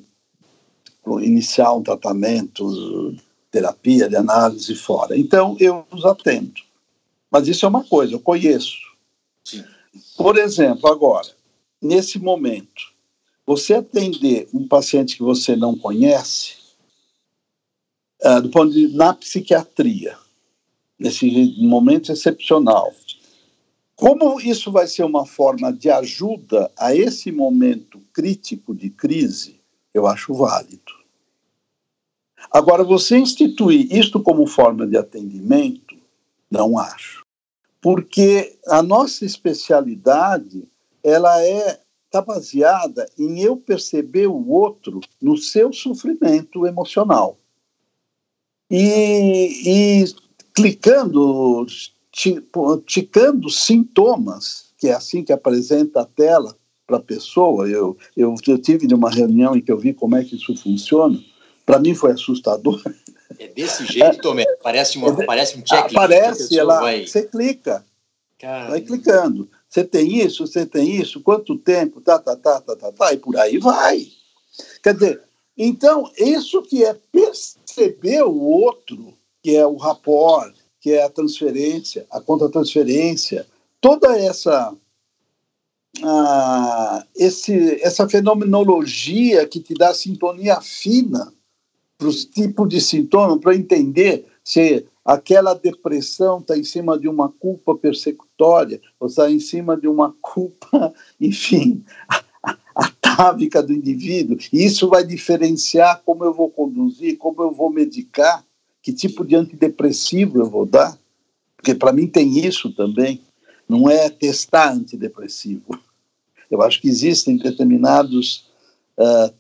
[SPEAKER 3] iniciar um tratamento, terapia de análise fora. Então, eu os atendo. Mas isso é uma coisa, eu conheço. Sim. Por exemplo, agora, nesse momento, você atender um paciente que você não conhece, uh, do ponto de na psiquiatria, nesse momento excepcional, como isso vai ser uma forma de ajuda a esse momento crítico de crise, eu acho válido. Agora, você instituir isto como forma de atendimento, não acho. Porque a nossa especialidade, ela é está baseada em eu perceber o outro no seu sofrimento emocional. E, e clicando ticando sintomas, que é assim que apresenta a tela para a pessoa. Eu, eu, eu tive numa reunião em que eu vi como é que isso funciona. Para mim foi assustador.
[SPEAKER 4] É desse jeito, Tomé? Parece, uma, é, parece um checklist.
[SPEAKER 3] Aparece, ela, vai... você clica. Caramba. Vai clicando. Você tem isso, você tem isso, quanto tempo, tá, tá, tá, tá, tá, tá, e por aí vai. Quer dizer, então, isso que é perceber o outro, que é o rapport, que é a transferência, a contra-transferência, toda essa ah, esse, essa fenomenologia que te dá sintonia fina para os tipos de sintomas, para entender se aquela depressão está em cima de uma culpa persecutória, ou está em cima de uma culpa, *laughs* enfim, atávica do indivíduo. E isso vai diferenciar como eu vou conduzir, como eu vou medicar que tipo de antidepressivo eu vou dar? Porque para mim tem isso também. Não é testar antidepressivo. Eu acho que existem determinados uh,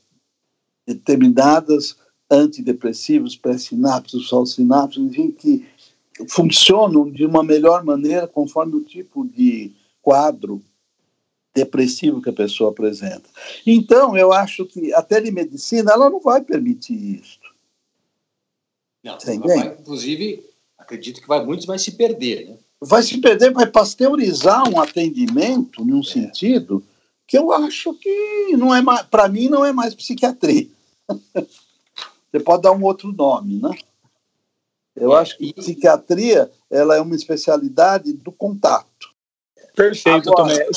[SPEAKER 3] determinadas antidepressivos, pré-sinápticos, sinapses enfim, que funcionam de uma melhor maneira conforme o tipo de quadro depressivo que a pessoa apresenta. Então, eu acho que a telemedicina ela não vai permitir isso.
[SPEAKER 4] Não, vai, inclusive, acredito que vai muitos vai se perder, né?
[SPEAKER 3] Vai se perder, vai pasteurizar um atendimento num é. sentido que eu acho que não é para mim não é mais psiquiatria. *laughs* Você pode dar um outro nome, né? Eu acho que psiquiatria ela é uma especialidade do contato.
[SPEAKER 2] Perfeito, Agora, Tomé.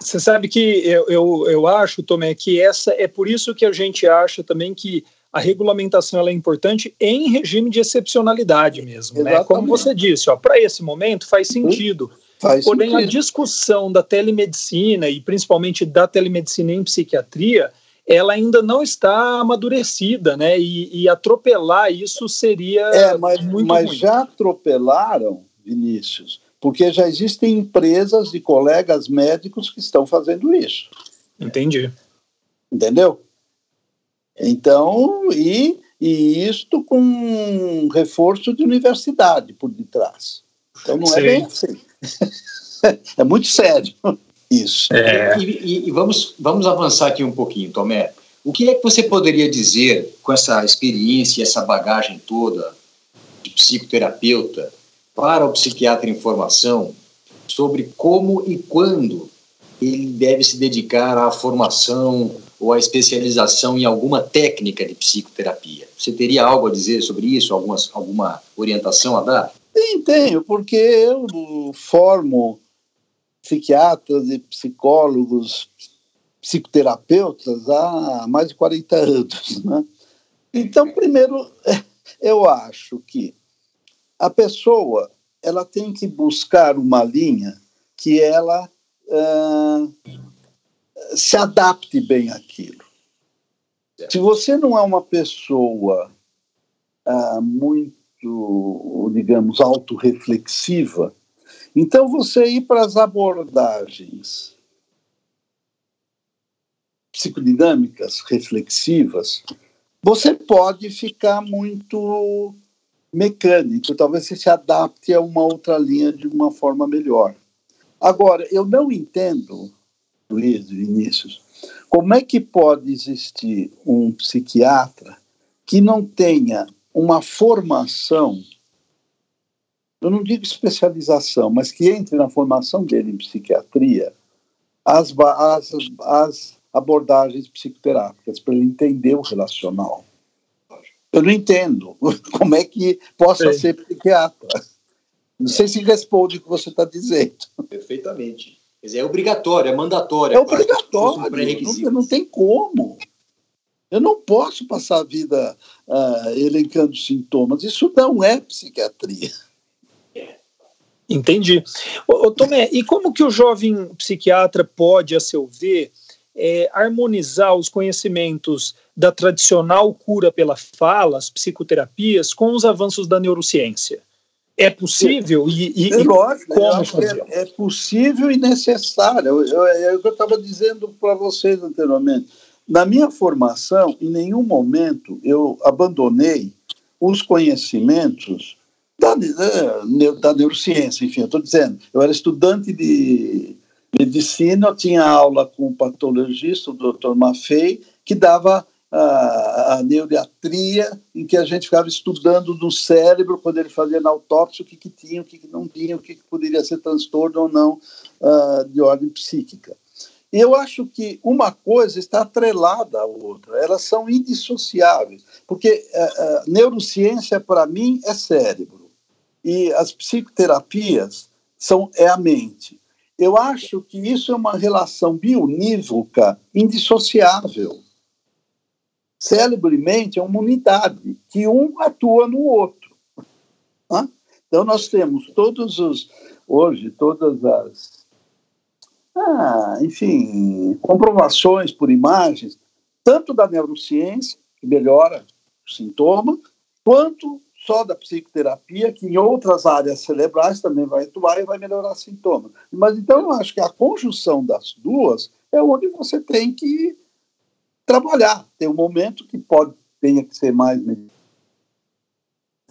[SPEAKER 2] Você sabe que eu, eu, eu acho, Tomé, que essa é por isso que a gente acha também que a regulamentação é importante em regime de excepcionalidade mesmo, né? Como você disse, para esse momento faz sentido. Faz Porém, sentido. a discussão da telemedicina e principalmente da telemedicina em psiquiatria, ela ainda não está amadurecida, né? E, e atropelar isso seria
[SPEAKER 3] é, mas,
[SPEAKER 2] muito
[SPEAKER 3] mas
[SPEAKER 2] ruim.
[SPEAKER 3] já atropelaram, Vinícius, porque já existem empresas de colegas médicos que estão fazendo isso.
[SPEAKER 2] Entendi.
[SPEAKER 3] Entendeu? Então, e, e isto com um reforço de universidade por detrás. Então não é Sim. é bem assim. *laughs* é muito sério isso.
[SPEAKER 4] É. E, e, e, vamos, vamos avançar aqui um pouquinho, Tomé. O que é que você poderia dizer com essa experiência, essa bagagem toda de psicoterapeuta para o psiquiatra em formação sobre como e quando ele deve se dedicar à formação ou à especialização em alguma técnica de psicoterapia. Você teria algo a dizer sobre isso, algumas, alguma orientação a dar?
[SPEAKER 3] Sim, tenho, porque eu formo psiquiatras e psicólogos, psicoterapeutas há mais de 40 anos. Né? Então, primeiro, *laughs* eu acho que a pessoa ela tem que buscar uma linha que ela uh, se adapte bem àquilo. Se você não é uma pessoa uh, muito, digamos, autorreflexiva, então você ir para as abordagens psicodinâmicas, reflexivas, você pode ficar muito mecânico, talvez você se adapte a uma outra linha de uma forma melhor. Agora, eu não entendo, Luiz Vinícius, como é que pode existir um psiquiatra que não tenha uma formação, eu não digo especialização, mas que entre na formação dele em psiquiatria as, as, as abordagens psicoterápicas para ele entender o relacional. Eu não entendo *laughs* como é que possa Sim. ser psiquiatra. Não sei se responde o que você está dizendo.
[SPEAKER 4] Perfeitamente. Quer dizer, é obrigatório, é mandatório.
[SPEAKER 3] É obrigatório, não, não tem como. Eu não posso passar a vida uh, elencando sintomas. Isso não é psiquiatria.
[SPEAKER 2] Entendi. Ô, ô, Tomé, e como que o jovem psiquiatra pode, a seu ver, é, harmonizar os conhecimentos da tradicional cura pela fala, as psicoterapias, com os avanços da neurociência? É possível? E, e,
[SPEAKER 3] é lógico, como fazer? É, é, possível e necessário. É o que eu estava dizendo para vocês anteriormente. Na minha formação, em nenhum momento eu abandonei os conhecimentos da, da neurociência, enfim, eu estou dizendo, eu era estudante de medicina, eu tinha aula com o patologista, o Dr. Maffei, que dava a, a em que a gente ficava estudando no cérebro, quando ele fazia na autópsia, o que, que tinha, o que, que não tinha, o que, que poderia ser transtorno ou não uh, de ordem psíquica. E eu acho que uma coisa está atrelada à outra, elas são indissociáveis, porque uh, uh, neurociência, para mim, é cérebro, e as psicoterapias são, é a mente. Eu acho que isso é uma relação bionívoca indissociável. Cérebro e mente é uma unidade, que um atua no outro. Então, nós temos todos os, hoje, todas as, ah, enfim, comprovações por imagens, tanto da neurociência, que melhora o sintoma, quanto só da psicoterapia, que em outras áreas cerebrais também vai atuar e vai melhorar sintomas. Mas então eu acho que a conjunção das duas é onde você tem que trabalhar. Tem um momento que pode tenha que ser mais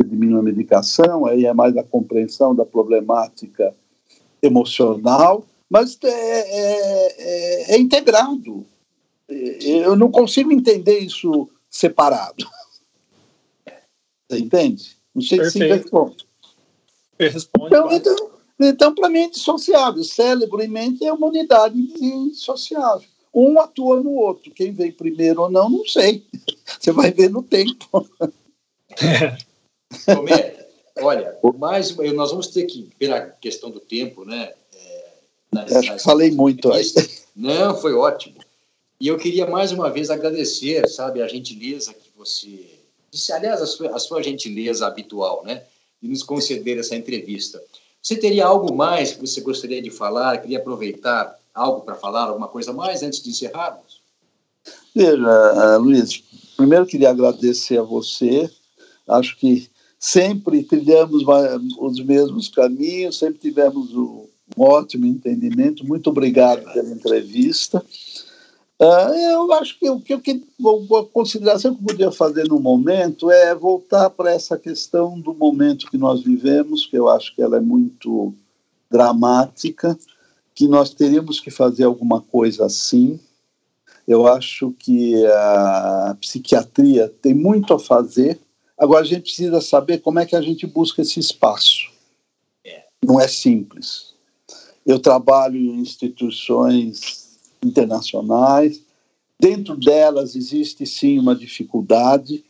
[SPEAKER 3] diminuir a medicação, aí é mais a compreensão da problemática emocional, mas é, é, é, é integrado. Eu não consigo entender isso separado. Você entende? Não sei Perfeito. se responde.
[SPEAKER 2] Responde.
[SPEAKER 3] Então, então, então para mim é indissociável. Cérebro e mente é uma unidade indissociável. Um atua no outro. Quem veio primeiro ou não, não sei. *laughs* Você vai ver no tempo.
[SPEAKER 4] Tomé, olha, mais nós vamos ter que, pela questão do tempo, né?
[SPEAKER 3] É, nas, Acho que falei muito aí.
[SPEAKER 4] Não, foi ótimo. E eu queria mais uma vez agradecer, sabe, a gentileza que você aliás, a sua, a sua gentileza habitual, né, de nos conceder essa entrevista. Você teria algo mais que você gostaria de falar? Queria aproveitar algo para falar, alguma coisa mais antes de encerrarmos?
[SPEAKER 3] Veja, Luiz, primeiro queria agradecer a você. Acho que sempre trilhamos os mesmos caminhos, sempre tivemos um ótimo entendimento. Muito obrigado pela entrevista. Uh, eu acho que o que, que a consideração que eu podia fazer no momento é voltar para essa questão do momento que nós vivemos, que eu acho que ela é muito dramática, que nós teríamos que fazer alguma coisa assim. Eu acho que a psiquiatria tem muito a fazer. Agora a gente precisa saber como é que a gente busca esse espaço. É. Não é simples. Eu trabalho em instituições internacionais. Dentro delas existe sim uma dificuldade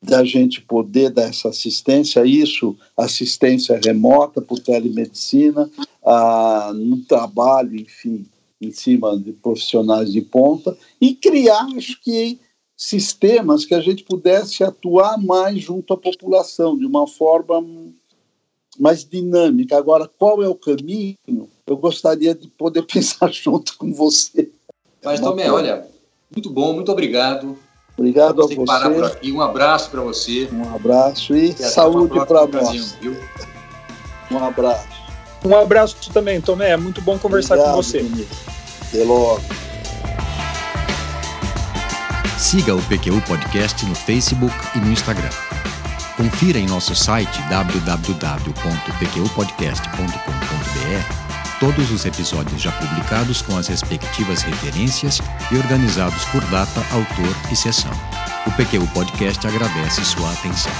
[SPEAKER 3] da gente poder dar essa assistência, isso, assistência remota por telemedicina, ah, no trabalho, enfim, em cima de profissionais de ponta, e criar, acho que, sistemas que a gente pudesse atuar mais junto à população, de uma forma mais dinâmica. Agora, qual é o caminho? eu gostaria de poder *laughs* pensar junto com você.
[SPEAKER 4] Mas, Tomé, olha, muito bom, muito obrigado.
[SPEAKER 3] Obrigado Vamos a você.
[SPEAKER 4] parar por aqui. Um abraço para você.
[SPEAKER 3] Um abraço e, e saúde para nós. Viu? Um abraço.
[SPEAKER 2] Um abraço também, Tomé. É muito bom conversar obrigado, com você.
[SPEAKER 3] Até logo.
[SPEAKER 1] Siga o PQU Podcast no Facebook e no Instagram. Confira em nosso site www.pqpodcast.com.br todos os episódios já publicados com as respectivas referências e organizados por data, autor e sessão. O PQ Podcast agradece sua atenção.